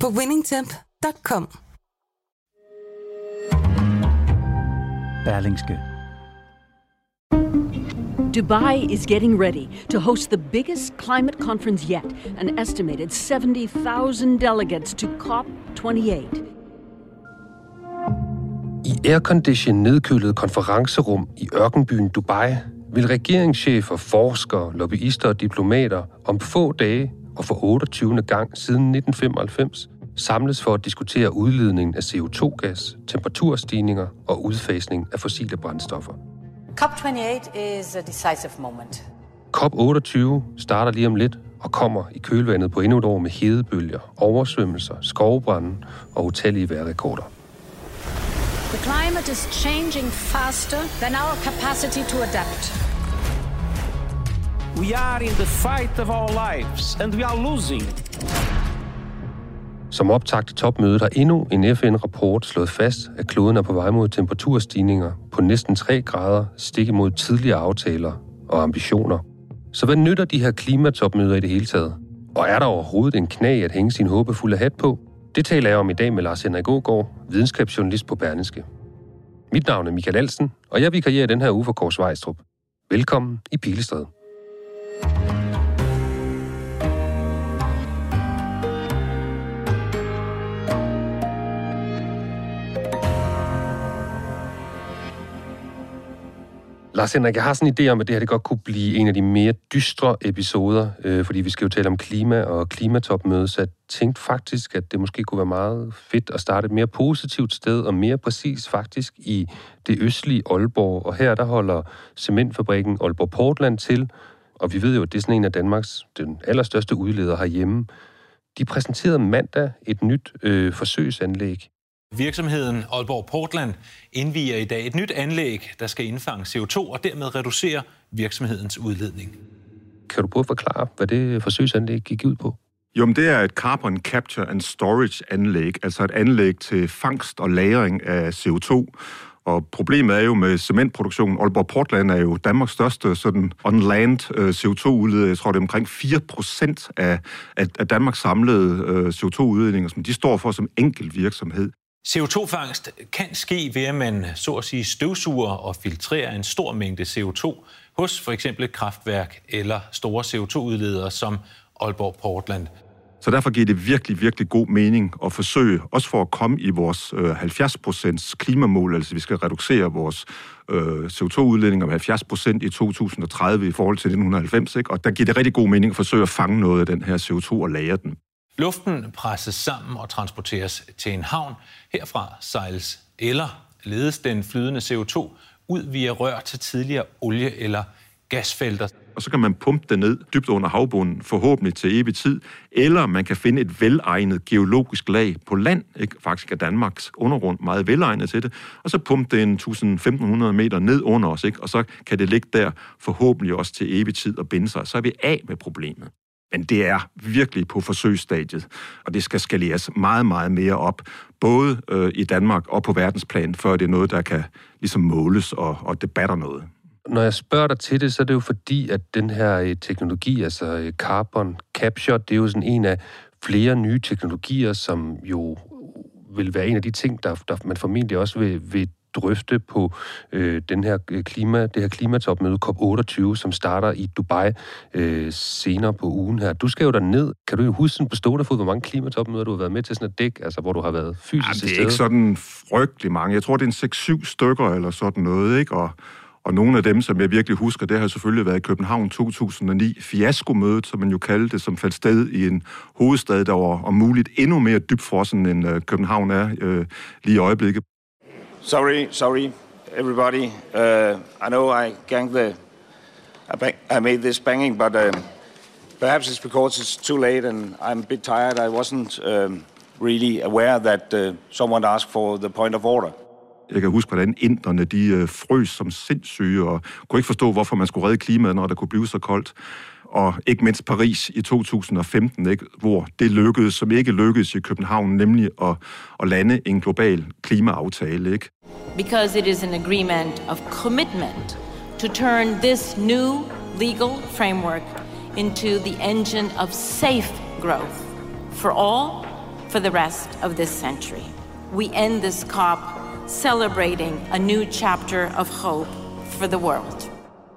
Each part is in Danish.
på winningtemp.com. Berlingske. Dubai is getting ready to host the biggest climate conference yet, an estimated 70,000 delegates to COP28. I aircondition nedkølede konferencerum i ørkenbyen Dubai vil regeringschefer, forskere, lobbyister og diplomater om få dage og for 28. gang siden 1995 samles for at diskutere udledningen af CO2-gas, temperaturstigninger og udfasning af fossile brændstoffer. COP28 is a decisive moment. COP28 starter lige om lidt og kommer i kølvandet på endnu et år med hedebølger, oversvømmelser, skovbrænde og utallige vejrrekorder. The climate is changing faster than our capacity to adapt. We are in the fight of our lives, and we are losing. Som optakt til topmødet har endnu en FN-rapport slået fast, at kloden er på vej mod temperaturstigninger på næsten 3 grader, stik imod tidligere aftaler og ambitioner. Så hvad nytter de her klimatopmøder i det hele taget? Og er der overhovedet en knag at hænge sin håbefulde hat på? Det taler jeg om i dag med Lars Henrik Ågaard, videnskabsjournalist på Berneske. Mit navn er Michael Alsen, og jeg vikarierer den her uge for Kors Vejstrup. Velkommen i Pilestræde. Lars Henrik, jeg har sådan en idé om, at det her det godt kunne blive en af de mere dystre episoder, øh, fordi vi skal jo tale om klima og klimatopmøde, så jeg tænkte faktisk, at det måske kunne være meget fedt at starte et mere positivt sted, og mere præcis faktisk i det østlige Aalborg. Og her der holder cementfabrikken Aalborg Portland til, og vi ved jo, at det er sådan en af Danmarks den allerstørste udleder herhjemme. De præsenterede mandag et nyt øh, forsøgsanlæg Virksomheden Aalborg Portland indviger i dag et nyt anlæg, der skal indfange CO2 og dermed reducere virksomhedens udledning. Kan du prøve at forklare, hvad det forsøgsanlæg gik ud på? Jo, men det er et carbon capture and storage anlæg, altså et anlæg til fangst og lagring af CO2. Og problemet er jo med cementproduktion. Aalborg Portland er jo Danmarks største sådan on-land CO2-udleder. Jeg tror, det er omkring 4 procent af, af Danmarks samlede CO2-udledninger, som de står for som enkelt virksomhed. CO2-fangst kan ske ved, at man så at sige støvsuger og filtrerer en stor mængde CO2 hos for eksempel et kraftværk eller store CO2-udledere som Aalborg Portland. Så derfor giver det virkelig, virkelig god mening at forsøge, også for at komme i vores øh, 70% klimamål, altså vi skal reducere vores øh, CO2-udledninger med 70% i 2030 i forhold til 1990, ikke? og der giver det rigtig god mening at forsøge at fange noget af den her CO2 og lagre den. Luften presses sammen og transporteres til en havn. Herfra sejles eller ledes den flydende CO2 ud via rør til tidligere olie- eller gasfelter. Og så kan man pumpe det ned dybt under havbunden, forhåbentlig til evig tid, eller man kan finde et velegnet geologisk lag på land, ikke? faktisk er Danmarks undergrund meget velegnet til det, og så pumpe det en 1500 meter ned under os, ikke? og så kan det ligge der forhåbentlig også til evig tid og binde sig. Så er vi af med problemet. Men det er virkelig på forsøgsstadiet, og det skal skaleres meget, meget mere op, både øh, i Danmark og på verdensplan, før det er noget, der kan ligesom måles og, og debatter noget. Når jeg spørger dig til det, så er det jo fordi, at den her øh, teknologi, altså øh, carbon capture, det er jo sådan en af flere nye teknologier, som jo vil være en af de ting, der, der man formentlig også vil, vil drøfte på øh, den her klima, det her klimatopmøde COP28, som starter i Dubai øh, senere på ugen her. Du skal jo ned. Kan du huske sådan på stående fod, hvor mange klimatopmøder du har været med til sådan et dæk, altså hvor du har været fysisk Jamen, det er ikke sådan frygtelig mange. Jeg tror, det er en 6-7 stykker eller sådan noget, ikke? Og og nogle af dem, som jeg virkelig husker, det har selvfølgelig været i København 2009, fiaskomødet, som man jo kaldte det, som faldt sted i en hovedstad, der var om muligt endnu mere dybfrossen, end uh, København er uh, lige i øjeblikket. Sorry, sorry, everybody. Uh, I know I ganged the, I, bang, I made this banging, but um, perhaps it's because it's too late and I'm a bit tired. I wasn't um, really aware that uh, someone asked for the point of order. Jeg kan huske, hvordan inderne de øh, frøs som sindssyge, og kunne ikke forstå, hvorfor man skulle redde klimaet, når det kunne blive så koldt. Og ikke mindst Paris i 2015, ikke, hvor det lykkedes, som ikke lykkedes i København, nemlig at, at lande en global klimaaftale. Ikke? Because it is an agreement of commitment to turn this new legal framework into the engine of safe growth for all for the rest of this century. We end this COP celebrating a new chapter of hope for the world.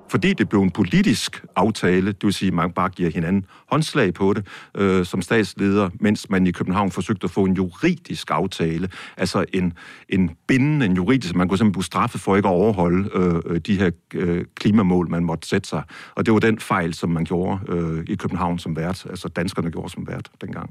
Fordi det blev en politisk aftale, det vil sige, at man bare giver hinanden håndslag på det, øh, som statsleder, mens man i København forsøgte at få en juridisk aftale, altså en, en bindende, en juridisk, man kunne simpelthen blive straffet for ikke at overholde øh, øh, de her øh, klimamål, man måtte sætte sig. Og det var den fejl, som man gjorde øh, i København som vært, altså danskerne gjorde som vært dengang.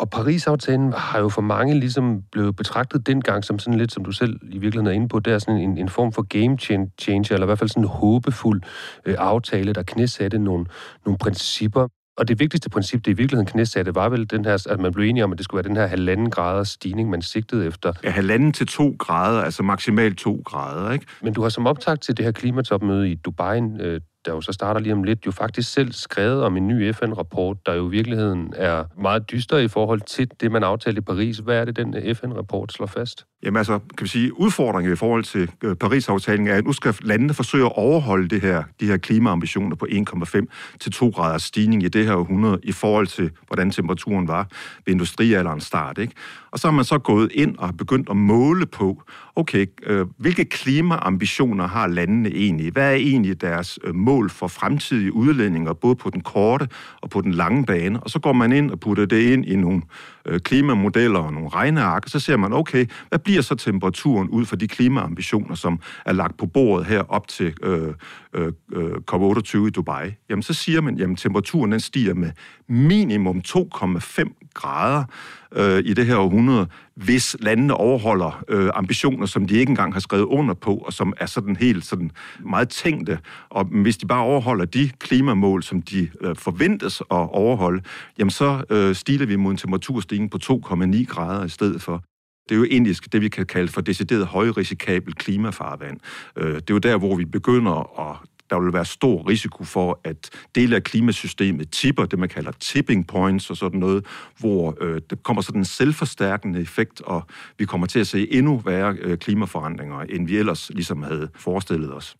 Og Paris-aftalen har jo for mange ligesom blevet betragtet dengang som sådan lidt, som du selv i virkeligheden er inde på, det er sådan en, en form for game changer, eller i hvert fald sådan en håbefuld øh, aftale, der knæsatte nogle, nogle principper. Og det vigtigste princip, det i virkeligheden knæsatte, var vel den her, at man blev enige om, at det skulle være den her halvanden graders stigning, man sigtede efter. Ja, halvanden til to grader, altså maksimalt to grader, ikke? Men du har som optakt til det her klimatopmøde i Dubai, øh, der jo så starter lige om lidt, jo faktisk selv skrevet om en ny FN-rapport, der jo i virkeligheden er meget dyster i forhold til det, man aftalte i Paris. Hvad er det, den øh, FN-rapport slår fast? Jamen altså, kan vi sige, udfordringen i forhold til øh, Paris-aftalen er, at nu skal landene forsøge at overholde det her, de her klimaambitioner på 1,5 til 2 graders stigning i det her århundrede i forhold til, hvordan temperaturen var ved industrialderens start. Ikke? Og så har man så gået ind og begyndt at måle på, okay, øh, hvilke klimaambitioner har landene egentlig? Hvad er egentlig deres øh, mål for fremtidige udledninger, både på den korte og på den lange bane? Og så går man ind og putter det ind i nogle øh, klimamodeller og nogle regneark, og så ser man, okay, hvad bliver så temperaturen ud for de klimaambitioner, som er lagt på bordet her op til øh, øh, øh COP28 i Dubai? Jamen, så siger man, jamen temperaturen den stiger med minimum 2,5 grader øh, i det her århundrede, hvis landene overholder øh, ambitioner, som de ikke engang har skrevet under på, og som er sådan helt sådan meget tænkte. Og hvis de bare overholder de klimamål, som de øh, forventes at overholde, jamen så øh, stiler vi mod en temperaturstigning på 2,9 grader i stedet for. Det er jo indisk, det, vi kan kalde for decideret højrisikabel klimafarvand. Øh, det er jo der, hvor vi begynder at der vil være stor risiko for, at dele af klimasystemet tipper, det man kalder tipping points og sådan noget, hvor øh, der kommer sådan en selvforstærkende effekt, og vi kommer til at se endnu værre øh, klimaforandringer, end vi ellers ligesom havde forestillet os.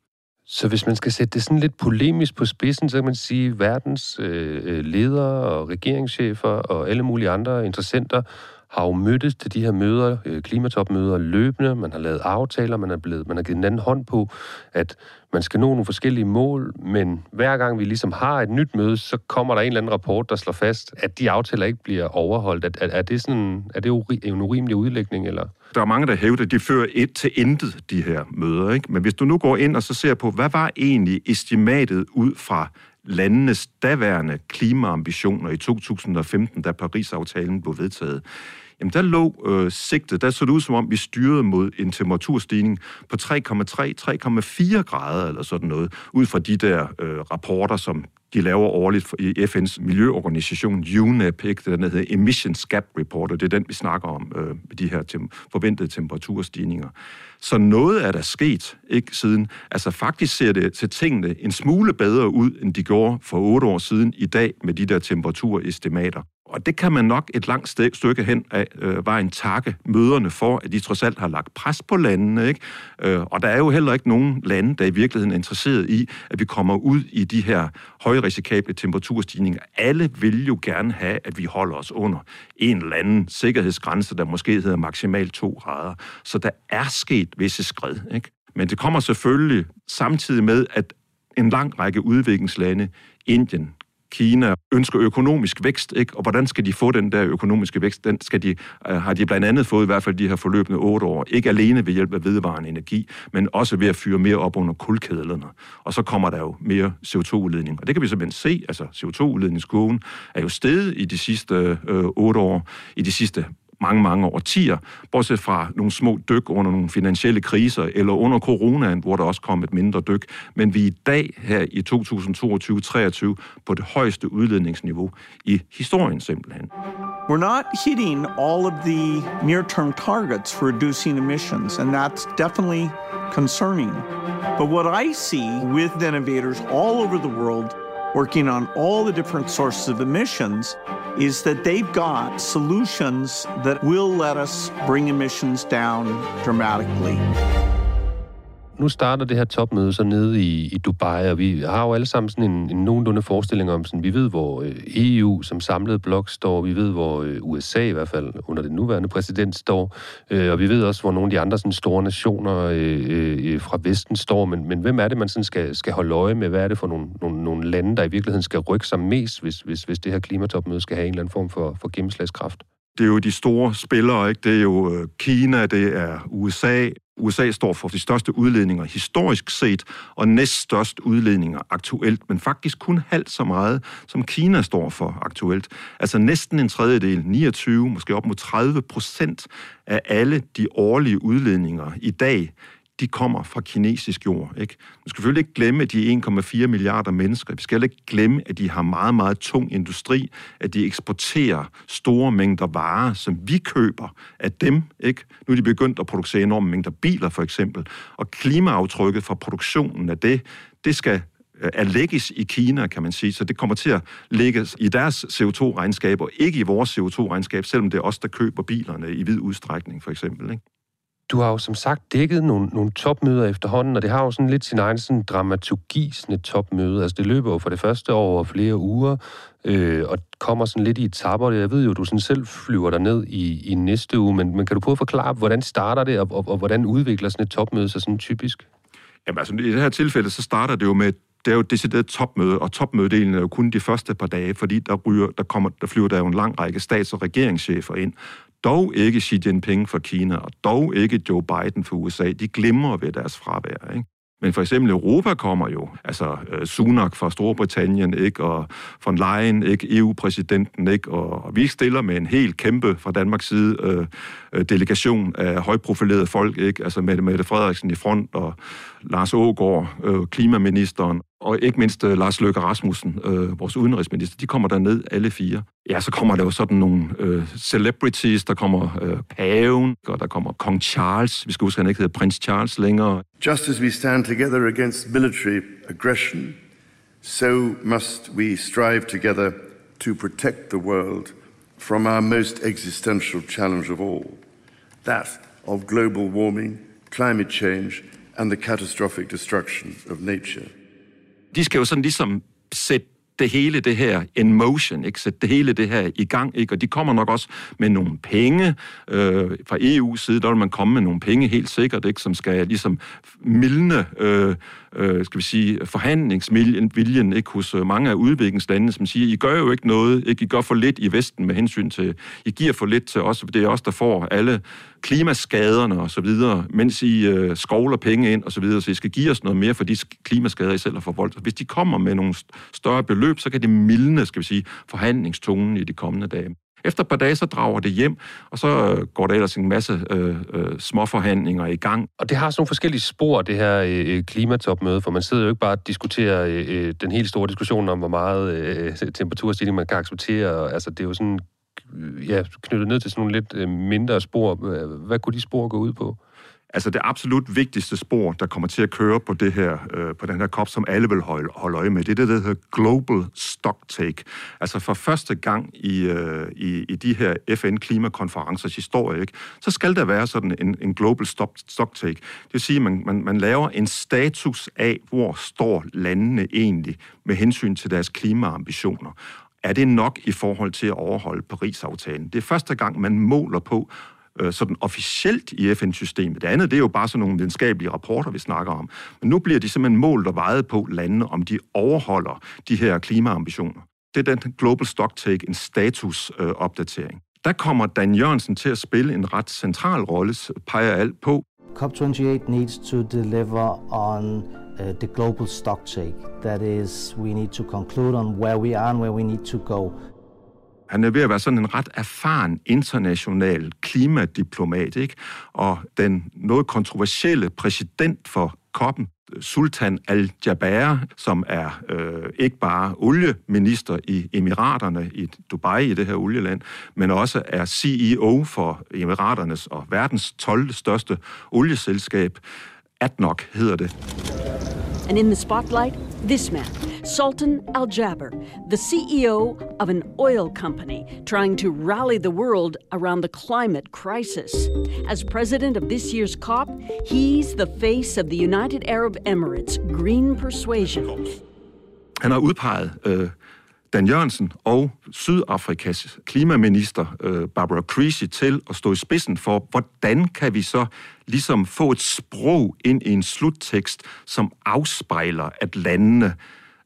Så hvis man skal sætte det sådan lidt polemisk på spidsen, så kan man sige, at verdens øh, øh ledere og regeringschefer og alle mulige andre interessenter har jo mødtes til de her møder, øh, klimatopmøder løbende. Man har lavet aftaler, man har, blevet, man har givet en anden hånd på, at man skal nå nogle forskellige mål, men hver gang vi ligesom har et nyt møde, så kommer der en eller anden rapport, der slår fast, at de aftaler ikke bliver overholdt. Er, er, det, sådan, er det en urimelig udlægning, eller? Der er mange, der hævder, at de fører et til intet, de her møder. Ikke? Men hvis du nu går ind og så ser på, hvad var egentlig estimatet ud fra landenes daværende klimaambitioner i 2015, da Paris-aftalen blev vedtaget, jamen der lå øh, sigtet, der så det ud som om, vi styrede mod en temperaturstigning på 3,3-3,4 grader eller sådan noget, ud fra de der øh, rapporter, som de laver årligt i FN's miljøorganisation UNEP, ikke? den hedder Emissions Gap Report, og det er den, vi snakker om, øh, med de her tem- forventede temperaturstigninger. Så noget er der sket, ikke siden. Altså faktisk ser det til tingene en smule bedre ud, end de gjorde for otte år siden i dag med de der temperaturestimater. Og det kan man nok et langt stykke hen af øh, vejen takke møderne for, at de trods alt har lagt pres på landene. Ikke? Øh, og der er jo heller ikke nogen lande, der i virkeligheden er interesseret i, at vi kommer ud i de her højrisikable temperaturstigninger. Alle vil jo gerne have, at vi holder os under en eller anden sikkerhedsgrænse, der måske hedder maksimalt 2 grader. Så der er sket visse skred. Ikke? Men det kommer selvfølgelig samtidig med, at en lang række udviklingslande, Indien, Kina ønsker økonomisk vækst, ikke? og hvordan skal de få den der økonomiske vækst? Den skal de, øh, har de blandt andet fået i hvert fald de her forløbende otte år. Ikke alene ved hjælp af vedvarende energi, men også ved at fyre mere op under kulkedlerne. Og så kommer der jo mere CO2-udledning. Og det kan vi simpelthen se, altså CO2-udledningskurven er jo steget i de sidste øh, otte år. I de sidste mange, mange årtier, bortset fra nogle små dyk under nogle finansielle kriser, eller under coronaen, hvor der også kom et mindre dyk. Men vi er i dag her i 2022-23 på det højeste udledningsniveau i historien simpelthen. We're not hitting all of the near-term targets for reducing emissions, and that's definitely concerning. But what I see with innovators all over the world working on all the different sources of emissions is that they've got solutions that will let us bring emissions down dramatically. Nu starter det her topmøde så nede i, i Dubai, og vi har jo alle sammen sådan en, en nogenlunde forestilling om, sådan, vi ved, hvor øh, EU som samlet blok står, vi ved, hvor øh, USA i hvert fald under den nuværende præsident står, øh, og vi ved også, hvor nogle af de andre sådan, store nationer øh, øh, fra Vesten står, men, men hvem er det, man sådan skal, skal holde øje med? Hvad er det for nogle, nogle, nogle lande, der i virkeligheden skal rykke sig mest, hvis, hvis, hvis det her klimatopmøde skal have en eller anden form for, for gennemslagskraft? Det er jo de store spillere, ikke? Det er jo øh, Kina, det er USA. USA står for de største udledninger historisk set, og næststørst udledninger aktuelt, men faktisk kun halvt så meget, som Kina står for aktuelt. Altså næsten en tredjedel, 29, måske op mod 30 procent af alle de årlige udledninger i dag, de kommer fra kinesisk jord. Ikke? Man skal selvfølgelig ikke glemme, at de er 1,4 milliarder mennesker. Vi skal ikke glemme, at de har meget, meget tung industri, at de eksporterer store mængder varer, som vi køber af dem. Ikke? Nu er de begyndt at producere enorme mængder biler, for eksempel. Og klimaaftrykket fra produktionen af det, det skal øh, er lægges i Kina, kan man sige. Så det kommer til at lægges i deres CO2-regnskab, og ikke i vores CO2-regnskab, selvom det er os, der køber bilerne i vid udstrækning, for eksempel. Ikke? Du har jo som sagt dækket nogle, nogle topmøder efterhånden, og det har jo sådan lidt sin egen sådan dramaturgi, sådan et topmøde. Altså det løber jo for det første over flere uger, øh, og kommer sådan lidt i etapper. Jeg ved jo, du sådan selv flyver der ned i, i næste uge, men, men kan du prøve at forklare, hvordan starter det, og, og, og hvordan udvikler sådan et topmøde sig sådan typisk? Jamen altså, i det her tilfælde, så starter det jo med det er jo et decideret topmøde, og topmødedelen er jo kun de første par dage, fordi der, ryger, der, kommer, der flyver der jo en lang række stats- og regeringschefer ind, dog ikke Xi Jinping fra Kina, og dog ikke Joe Biden fra USA. De glemmer ved deres fravær. Ikke? Men for eksempel Europa kommer jo, altså øh, Sunak fra Storbritannien, ikke, og von Leyen, ikke, EU-præsidenten, ikke, og, og vi stiller med en helt kæmpe fra Danmarks side øh, øh delegation af højprofilerede folk, ikke, altså Mette, Mette Frederiksen i front, og Lars Ågård, øh, klimaministeren, og ikke mindst øh, Lars Løkke Rasmussen, øh, vores udenrigsminister, de kommer der ned alle fire. Ja, så kommer der jo sådan nogle øh, celebrities, der kommer øh, paven, og der kommer kong Charles, vi skal huske, han ikke hedder prins Charles længere. Just as we stand together against military aggression, so must we strive together to protect the world from our most existential challenge of all, that of global warming, climate change, and the catastrophic destruction of nature. de skal jo sådan ligesom sætte det hele det her in motion, ikke? sætte det hele det her i gang, ikke? og de kommer nok også med nogle penge øh, fra EU's side, der vil man komme med nogle penge helt sikkert, ikke? som skal ligesom mildne øh, øh, skal vi sige, forhandlingsviljen ikke, hos øh, mange af udviklingslandene, som siger, I gør jo ikke noget, ikke? I gør for lidt i Vesten med hensyn til, I giver for lidt til os, det er os, der får alle klimaskaderne og så videre, mens I øh, skovler penge ind og så videre, så I skal give os noget mere for de klimaskader, I selv har forvoldt. Hvis de kommer med nogle større beløb, så kan det mildne, skal vi sige, forhandlingstonen i de kommende dage. Efter et par dage, så drager det hjem, og så øh, går der ellers en masse øh, øh, småforhandlinger i gang. Og det har sådan nogle forskellige spor, det her øh, øh klimatopmøde, for man sidder jo ikke bare og diskuterer øh, øh den helt store diskussion om, hvor meget øh, temperaturstigning man kan acceptere. Altså, det er jo sådan ja, knyttet ned til sådan nogle lidt øh, mindre spor. Hvad kunne de spor gå ud på? Altså det absolut vigtigste spor, der kommer til at køre på det her, øh, på den her kop, som alle vil holde, holde øje med, det er det, der hedder Global Stocktake. Altså for første gang i, øh, i, i de her FN-klimakonferencers historie, ikke, så skal der være sådan en, en Global Stocktake. Det vil sige, at man, man, man laver en status af, hvor står landene egentlig med hensyn til deres klimaambitioner er det nok i forhold til at overholde Paris-aftalen? Det er første gang, man måler på, øh, sådan officielt i FN-systemet. Det andet, det er jo bare sådan nogle videnskabelige rapporter, vi snakker om. Men nu bliver de simpelthen målt og vejet på landene, om de overholder de her klimaambitioner. Det er den Global Stocktake, en statusopdatering. Øh, der kommer Dan Jørgensen til at spille en ret central rolle, peger alt på. COP28 needs to deliver on uh, the global stock take. That is, we need to conclude on where we are and where we need to go. Han er ved at være sådan en ret erfaren international klimadiplomat, ikke? Og den noget kontroversielle præsident for koppen, Sultan al-Jaber, som er øh, ikke bare olieminister i Emiraterne, i Dubai, i det her olieland, men også er CEO for Emiraternes og verdens 12. største olieselskab. ADNOC hedder det. And in the spotlight, this man, Sultan Al Jaber, the CEO of an oil company trying to rally the world around the climate crisis. As president of this year's COP, he's the face of the United Arab Emirates green persuasion. Han har udpeget øh, Dan Jørgensen og Sydafrikas klimaminister øh, Barbara Creasy til at stå i spidsen for, hvordan kan vi så ligesom få et sprog ind i en sluttekst, som afspejler, at landene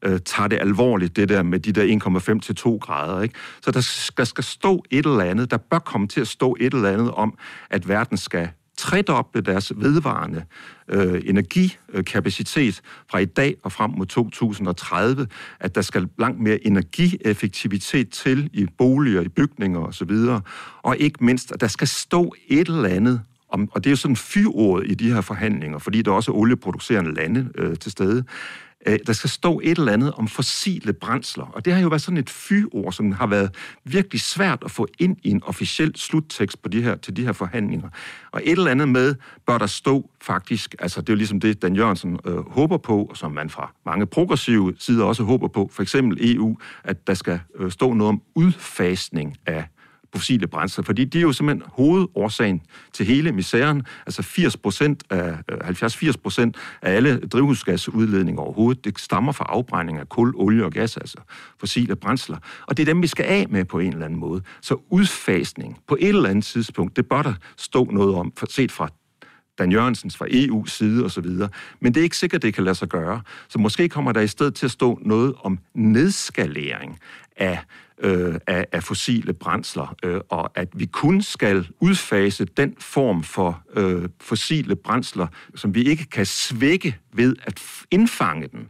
øh, tager det alvorligt, det der med de der 1,5 til 2 grader. Ikke? Så der skal, skal stå et eller andet, der bør komme til at stå et eller andet om, at verden skal tredoble deres vedvarende øh, energikapacitet fra i dag og frem mod 2030, at der skal langt mere energieffektivitet til i boliger, i bygninger osv., og ikke mindst, at der skal stå et eller andet om, og det er jo sådan fyrordet i de her forhandlinger, fordi der også er olieproducerende lande øh, til stede, Øh, der skal stå et eller andet om fossile brændsler. Og det har jo været sådan et fyord, som har været virkelig svært at få ind i en officiel sluttekst på de her, til de her forhandlinger. Og et eller andet med bør der stå faktisk, altså det er jo ligesom det, Dan Jørgensen øh, håber på, og som man fra mange progressive sider også håber på, for eksempel EU, at der skal øh, stå noget om udfasning af fossile brændsler, fordi det er jo simpelthen hovedårsagen til hele misæren. Altså 80 procent af, 70-80 øh, procent af alle drivhusgasudledninger overhovedet, det stammer fra afbrænding af kul, olie og gas, altså fossile brændsler. Og det er dem, vi skal af med på en eller anden måde. Så udfasning på et eller andet tidspunkt, det bør der stå noget om, set fra Dan Jørgensens fra EU's side osv. Men det er ikke sikkert, det kan lade sig gøre. Så måske kommer der i stedet til at stå noget om nedskalering af øh, af, af fossile brændsler, øh, og at vi kun skal udfase den form for øh, fossile brændsler, som vi ikke kan svække ved at indfange den.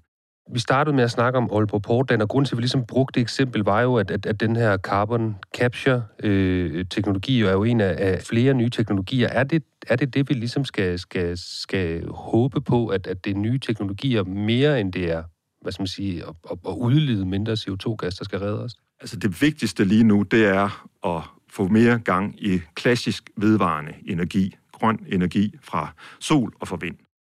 Vi startede med at snakke om Aalborg Portland, og grunden til, at vi ligesom brugte det eksempel, var jo, at, at, at den her carbon capture-teknologi øh, er jo en af, af flere nye teknologier. Er det, er det det, vi ligesom skal, skal, skal håbe på, at, at det er nye teknologier mere, end det er hvad skal man sige, at, at, udlede mindre CO2-gas, der skal redde os? Altså det vigtigste lige nu, det er at få mere gang i klassisk vedvarende energi, grøn energi fra sol og fra vind.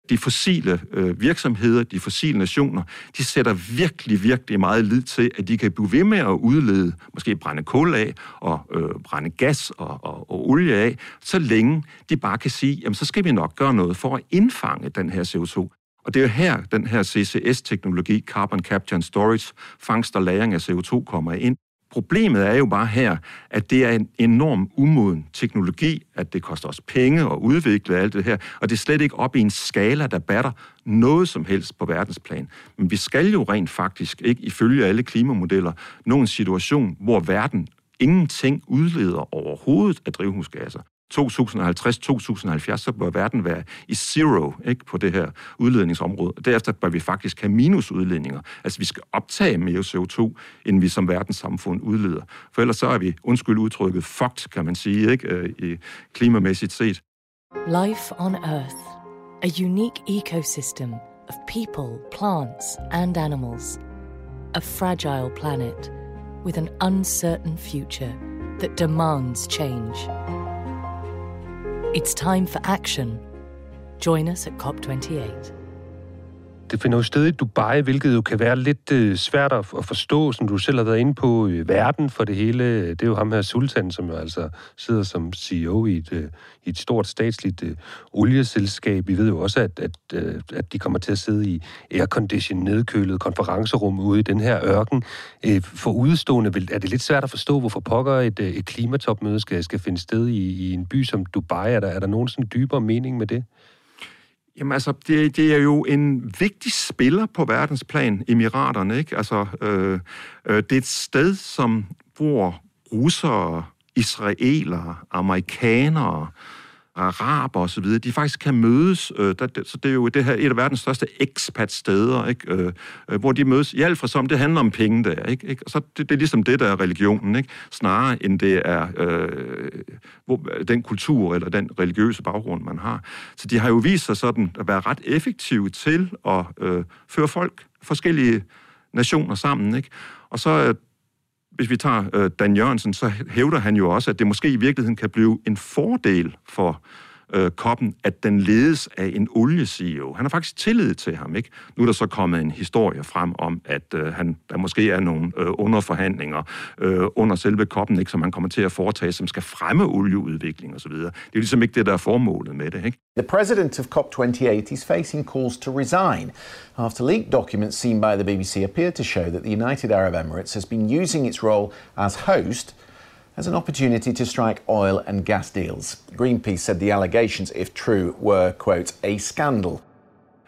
De fossile øh, virksomheder, de fossile nationer, de sætter virkelig, virkelig meget lid til, at de kan blive ved med at udlede, måske brænde kul af og øh, brænde gas og, og, og olie af, så længe de bare kan sige, jamen så skal vi nok gøre noget for at indfange den her CO2. Og det er jo her, den her CCS-teknologi, Carbon Capture and Storage, fangst og lagring af CO2, kommer ind. Problemet er jo bare her, at det er en enorm umoden teknologi, at det koster os penge at udvikle alt det her, og det er slet ikke op i en skala, der batter noget som helst på verdensplan. Men vi skal jo rent faktisk ikke, ifølge alle klimamodeller, nå en situation, hvor verden ingenting udleder overhovedet af drivhusgasser. 2050-2070, så bør verden være i zero ikke, på det her udledningsområde. Derefter bør vi faktisk have minusudledninger. Altså vi skal optage mere CO2, end vi som verdenssamfund udleder. For ellers så er vi, undskyld udtrykket, fucked, kan man sige, ikke, øh, i klimamæssigt set. Life on Earth. A unique ecosystem of people, plants and animals. A fragile planet with an uncertain future that demands change. It's time for action. Join us at COP28. Det finder jo sted i Dubai, hvilket jo kan være lidt øh, svært at, at forstå, som du selv har været inde på, øh, verden for det hele. Det er jo ham her, Sultan, som jo altså sidder som CEO i et, øh, i et stort statsligt øh, olieselskab. Vi ved jo også, at, at, øh, at de kommer til at sidde i aircondition nedkølet konferencerum ude i den her ørken. Øh, for udstående er det lidt svært at forstå, hvorfor pokker et, øh, et klimatopmøde skal, skal finde sted i, i en by som Dubai. Er der, er der nogen sådan dybere mening med det? Jamen altså, det, det er jo en vigtig spiller på verdensplan, Emiraterne, ikke? Altså, øh, øh, det er et sted, som hvor russere, israelere, amerikanere, araber osv., de faktisk kan mødes. Øh, der, så det er jo det her et af verdens største expat-steder, ikke? Øh, øh, hvor de mødes. I alt for som, det handler om penge der. Ikke? Ikke? Og så det, det er ligesom det, der er religionen, ikke? snarere end det er øh, hvor, den kultur eller den religiøse baggrund, man har. Så de har jo vist sig sådan at være ret effektive til at øh, føre folk, forskellige nationer sammen. Ikke? Og så øh, hvis vi tager øh, Dan Jørgensen, så hævder han jo også, at det måske i virkeligheden kan blive en fordel for øh, koppen, at den ledes af en olie-CEO. Han har faktisk tillid til ham, ikke? Nu er der så kommet en historie frem om, at øh, han, der måske er nogle øh, underforhandlinger øh, under selve koppen, ikke, som han kommer til at foretage, som skal fremme olieudvikling osv. Det er jo ligesom ikke det, der er formålet med det, ikke? The president of COP28 is facing calls to resign after leaked documents seen by the BBC appear to show that the United Arab Emirates has been using its role as host as an opportunity to strike oil and gas deals. Greenpeace said the allegations, if true, were, quote, a scandal.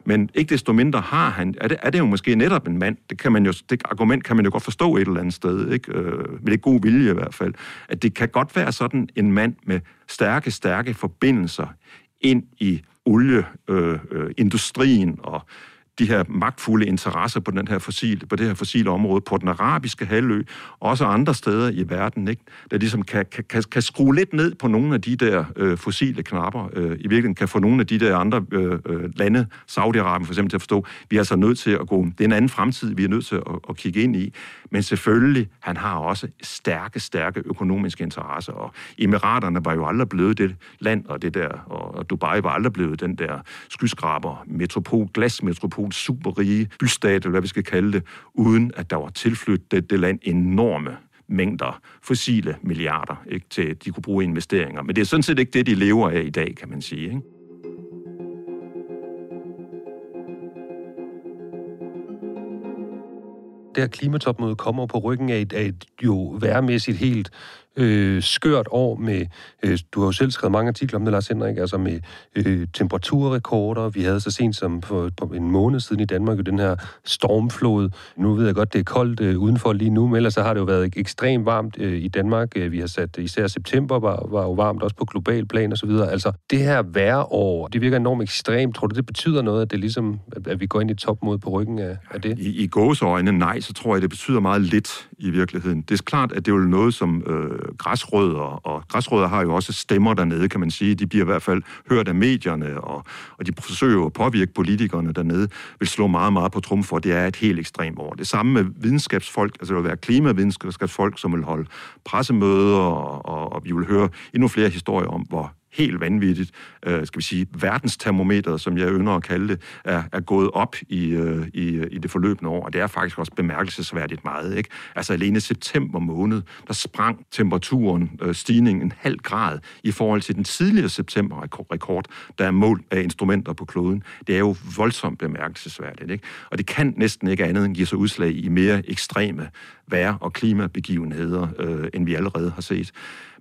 Men ikke desto mindre har han, er det, er det jo måske netop en mand, det, kan man jo, det argument kan man jo godt forstå et eller andet sted, ikke? Øh, med det god vilje i hvert fald, at det kan godt være sådan en mand med stærke, stærke forbindelser ind i olieindustrien øh, øh, og de her magtfulde interesser på, den her fossil, på det her fossile område, på den arabiske halvø, også andre steder i verden, ikke? der ligesom kan, kan, kan skrue lidt ned på nogle af de der øh, fossile knapper. Øh, I virkeligheden kan få nogle af de der andre øh, øh, lande, Saudi-Arabien for eksempel, til at forstå, vi er altså nødt til at gå, det er en anden fremtid, vi er nødt til at, at kigge ind i. Men selvfølgelig, han har også stærke, stærke økonomiske interesser, og Emiraterne var jo aldrig blevet det land, og det der, og Dubai var aldrig blevet den der skyskraber, metropol, glasmetropol, superrige bystat, eller hvad vi skal kalde det, uden at der var tilflyttet det, det land enorme mængder fossile milliarder, ikke, til at de kunne bruge investeringer. Men det er sådan set ikke det, de lever af i dag, kan man sige. Ikke? Det her klimatopmøde kommer på ryggen af et, af et jo værmæssigt helt øh, skørt år med, øh, du har jo selv skrevet mange artikler om det, Lars Henrik, altså med øh, temperaturrekorder. Vi havde så sent som for, for en måned siden i Danmark jo den her stormflod. Nu ved jeg godt, det er koldt øh, udenfor lige nu, men ellers så har det jo været ekstremt varmt øh, i Danmark. Øh, vi har sat, især september var, var jo varmt, også på global plan og så videre. Altså, det her år, det virker enormt ekstremt. Tror du, det betyder noget, at det ligesom, at vi går ind i topmod på ryggen af, af det? I, i gåseøjne, nej, så tror jeg, det betyder meget lidt i virkeligheden. Det er klart, at det er jo noget, som øh, græsrødder, og græsrødder har jo også stemmer dernede, kan man sige. De bliver i hvert fald hørt af medierne, og, og de forsøger at påvirke politikerne dernede, vil slå meget, meget på trum for, at det er et helt ekstremt år. Det samme med videnskabsfolk, altså det vil være klimavidenskabsfolk, som vil holde pressemøder, og, og, og vi vil høre endnu flere historier om, hvor helt vanvittigt, øh, skal vi sige, verdenstermometer, som jeg ynder at kalde det, er, er gået op i, øh, i, øh, i det forløbende år, og det er faktisk også bemærkelsesværdigt meget. Ikke? Altså alene september måned, der sprang temperaturen, øh, stigningen en halv grad i forhold til den tidligere septemberrekord, der er målt af instrumenter på kloden. Det er jo voldsomt bemærkelsesværdigt, ikke? og det kan næsten ikke andet end give sig udslag i mere ekstreme vejr- og klimabegivenheder, øh, end vi allerede har set.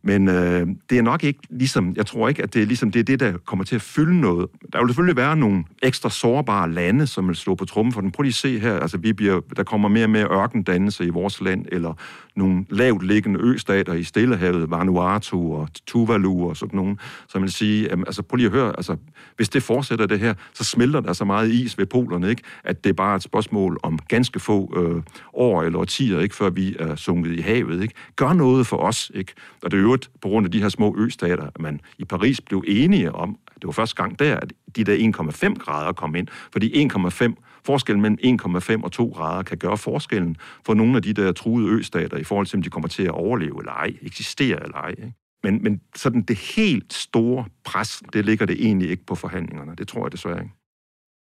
Men øh, det er nok ikke ligesom, jeg tror ikke, at det er ligesom det, er det, der kommer til at fylde noget. Der vil selvfølgelig være nogle ekstra sårbare lande, som vil slå på trummen for den. Prøv lige at se her, altså vi bliver, der kommer mere og mere ørkendannelse i vores land, eller nogle lavt liggende østater i Stillehavet, Vanuatu og Tuvalu og sådan nogen, som vil sige, jamen, altså prøv lige at høre, altså hvis det fortsætter det her, så smelter der så meget is ved polerne, ikke? at det er bare et spørgsmål om ganske få øh, år eller årtier, ikke? før vi er sunket i havet. Ikke? Gør noget for os, ikke? og det er øvrigt på grund af de her små østater, at man i Paris blev enige om, det var første gang der, at de der 1,5 grader kom ind, fordi 1,5 forskellen mellem 1,5 og 2 grader kan gøre forskellen for nogle af de der truede østater i forhold til, om de kommer til at overleve eller ej, eksistere eller ej. Ikke? Men, men sådan det helt store pres, det ligger det egentlig ikke på forhandlingerne. Det tror jeg desværre ikke.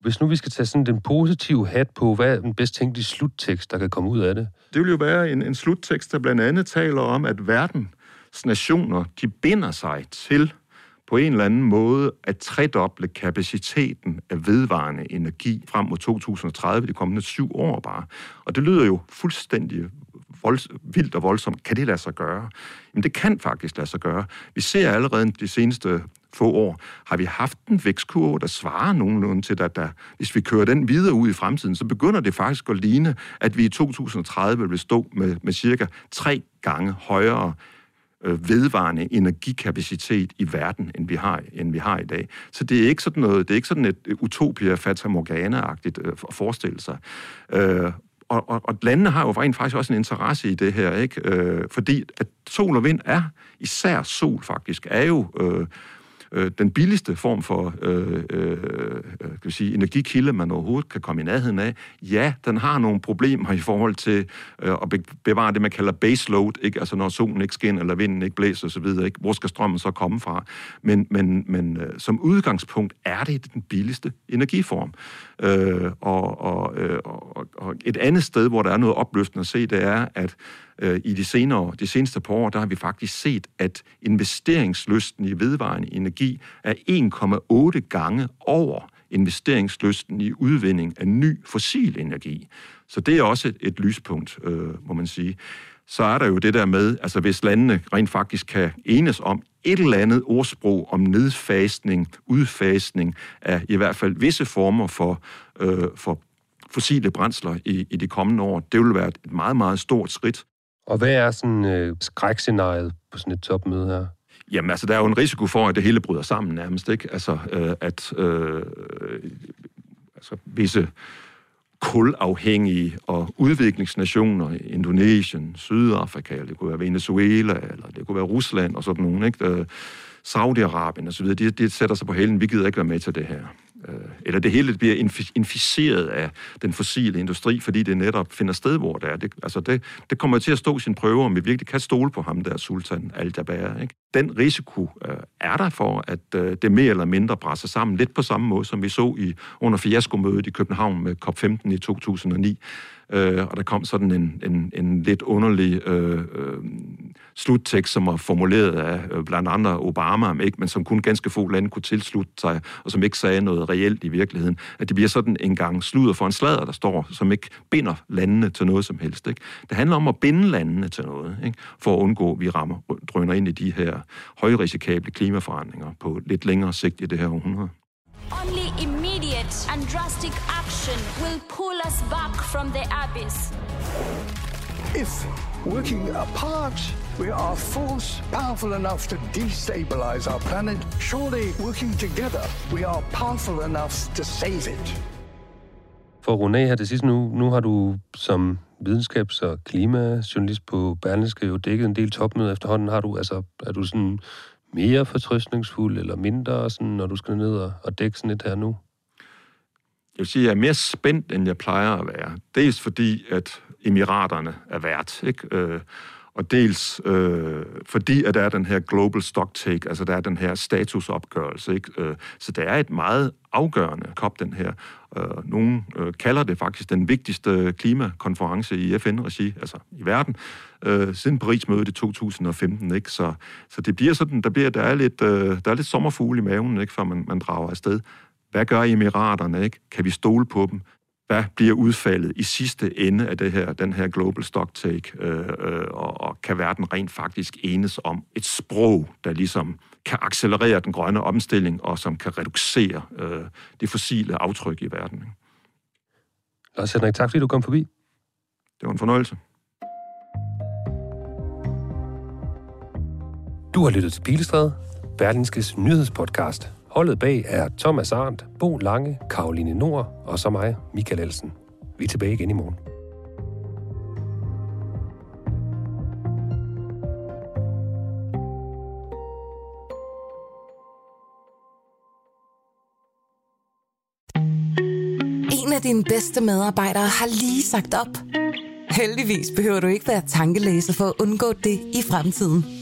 Hvis nu vi skal tage sådan den positive hat på, hvad er den bedst tænkelige sluttekst, der kan komme ud af det? Det vil jo være en, en sluttekst, der blandt andet taler om, at verdens nationer, de binder sig til på en eller anden måde at tredoble kapaciteten af vedvarende energi frem mod 2030, de kommende syv år bare. Og det lyder jo fuldstændig volds, vildt og voldsomt. Kan det lade sig gøre? Jamen det kan faktisk lade sig gøre. Vi ser allerede de seneste få år, har vi haft en vækstkurve, der svarer nogenlunde til, at der, hvis vi kører den videre ud i fremtiden, så begynder det faktisk at ligne, at vi i 2030 vil stå med, med cirka tre gange højere øh, vedvarende energikapacitet i verden, end vi har, end vi har i dag. Så det er ikke sådan noget, det er ikke sådan et øh, utopia fata morgana-agtigt øh, at forestille sig. Øh, og, og, og landene har jo rent faktisk også en interesse i det her, ikke? Øh, fordi at sol og vind er, især sol faktisk, er jo øh, øh, den billigste form for øh, øh, øh, kan vi sige, energikilde, man overhovedet kan komme i nærheden af. Ja, den har nogle problemer i forhold til øh, at bevare det, man kalder baseload, ikke? altså når solen ikke skinner, eller vinden ikke blæser osv., ikke? hvor skal strømmen så komme fra? Men, men, men øh, som udgangspunkt er det den billigste energiform. Øh, og, og, øh, og, og et andet sted, hvor der er noget opløftende at se, det er, at øh, i de, senere, de seneste par år, der har vi faktisk set, at investeringslysten i vedvarende energi er 1,8 gange over investeringslysten i udvinding af ny fossil energi. Så det er også et, et lyspunkt, øh, må man sige. Så er der jo det der med, altså hvis landene rent faktisk kan enes om et eller andet ordsprog om nedfasning, udfasning af i hvert fald visse former for, øh, for fossile brændsler i, i de kommende år, det vil være et meget, meget stort skridt. Og hvad er sådan øh, skrækscenariet på sådan et topmøde her? Jamen, altså, der er jo en risiko for, at det hele bryder sammen nærmest, ikke? Altså, øh, at øh, altså, visse kulafhængige og udviklingsnationer, Indonesien, Sydafrika, det kunne være Venezuela, eller det kunne være Rusland og sådan nogle, ikke? Øh, Saudi-Arabien osv., de, de sætter sig på hælen, vi gider ikke være med til det her Øh, eller det hele bliver inficeret af den fossile industri, fordi det netop finder sted, hvor det er. Det, altså det, det kommer til at stå sin prøve, om vi virkelig kan stole på ham der, Sultan al-Jaber. Ikke? Den risiko øh, er der for, at øh, det mere eller mindre presser sammen, lidt på samme måde, som vi så i under fiaskomødet i København med COP15 i 2009, øh, og der kom sådan en, en, en lidt underlig øh, øh, sluttekst, som var formuleret af øh, blandt andre Obama, ikke, men som kun ganske få lande kunne tilslutte sig, og som ikke sagde noget reelt i virkeligheden. At det bliver sådan en gang sludder for en slader, der står, som ikke binder landene til noget som helst. Ikke? Det handler om at binde landene til noget, ikke? for at undgå, at vi rammer, drøner ind i de her højrisikable klimaforandringer på lidt længere sigt i det her århundrede. Only immediate and drastic action will pull us back from the abyss. If working apart we are force powerful enough to destabilize our planet, surely working together we are powerful enough to save it. For at her det sidste nu, nu har du som videnskabs- og klimajournalist på Berlingske jo dækket en del topmøder efterhånden. Har du, altså, er du sådan mere fortrøstningsfuld eller mindre, sådan, når du skal ned og, og dække sådan et her nu? Jeg vil sige, at jeg er mere spændt, end jeg plejer at være. Dels fordi, at emiraterne er værd, ikke? Øh, og dels øh, fordi, at der er den her global stock take, altså der er den her statusopgørelse. Ikke? Øh, så det er et meget afgørende COP, den her. Øh, nogle øh, kalder det faktisk den vigtigste klimakonference i FN-regi, altså i verden, øh, siden Paris-mødet i 2015. Ikke? Så, så det bliver sådan, der, bliver, der, er lidt, øh, der er lidt sommerfugle i maven, ikke? før man, man drager afsted. Hvad gør emiraterne? Ikke? Kan vi stole på dem? Hvad bliver udfaldet i sidste ende af det her, den her global stocktake, øh, øh, og, og kan verden rent faktisk enes om et sprog, der ligesom kan accelerere den grønne omstilling, og som kan reducere øh, det fossile aftryk i verden. Ikke? Lars Henrik, tak fordi du kom forbi. Det var en fornøjelse. Du har lyttet til Pilestræde, Berlinskes nyhedspodcast. Holdet bag er Thomas Arndt, Bo Lange, Karoline Nord og så mig, Michael Elsen. Vi er tilbage igen i morgen. En af dine bedste medarbejdere har lige sagt op. Heldigvis behøver du ikke være tankelæser for at undgå det i fremtiden.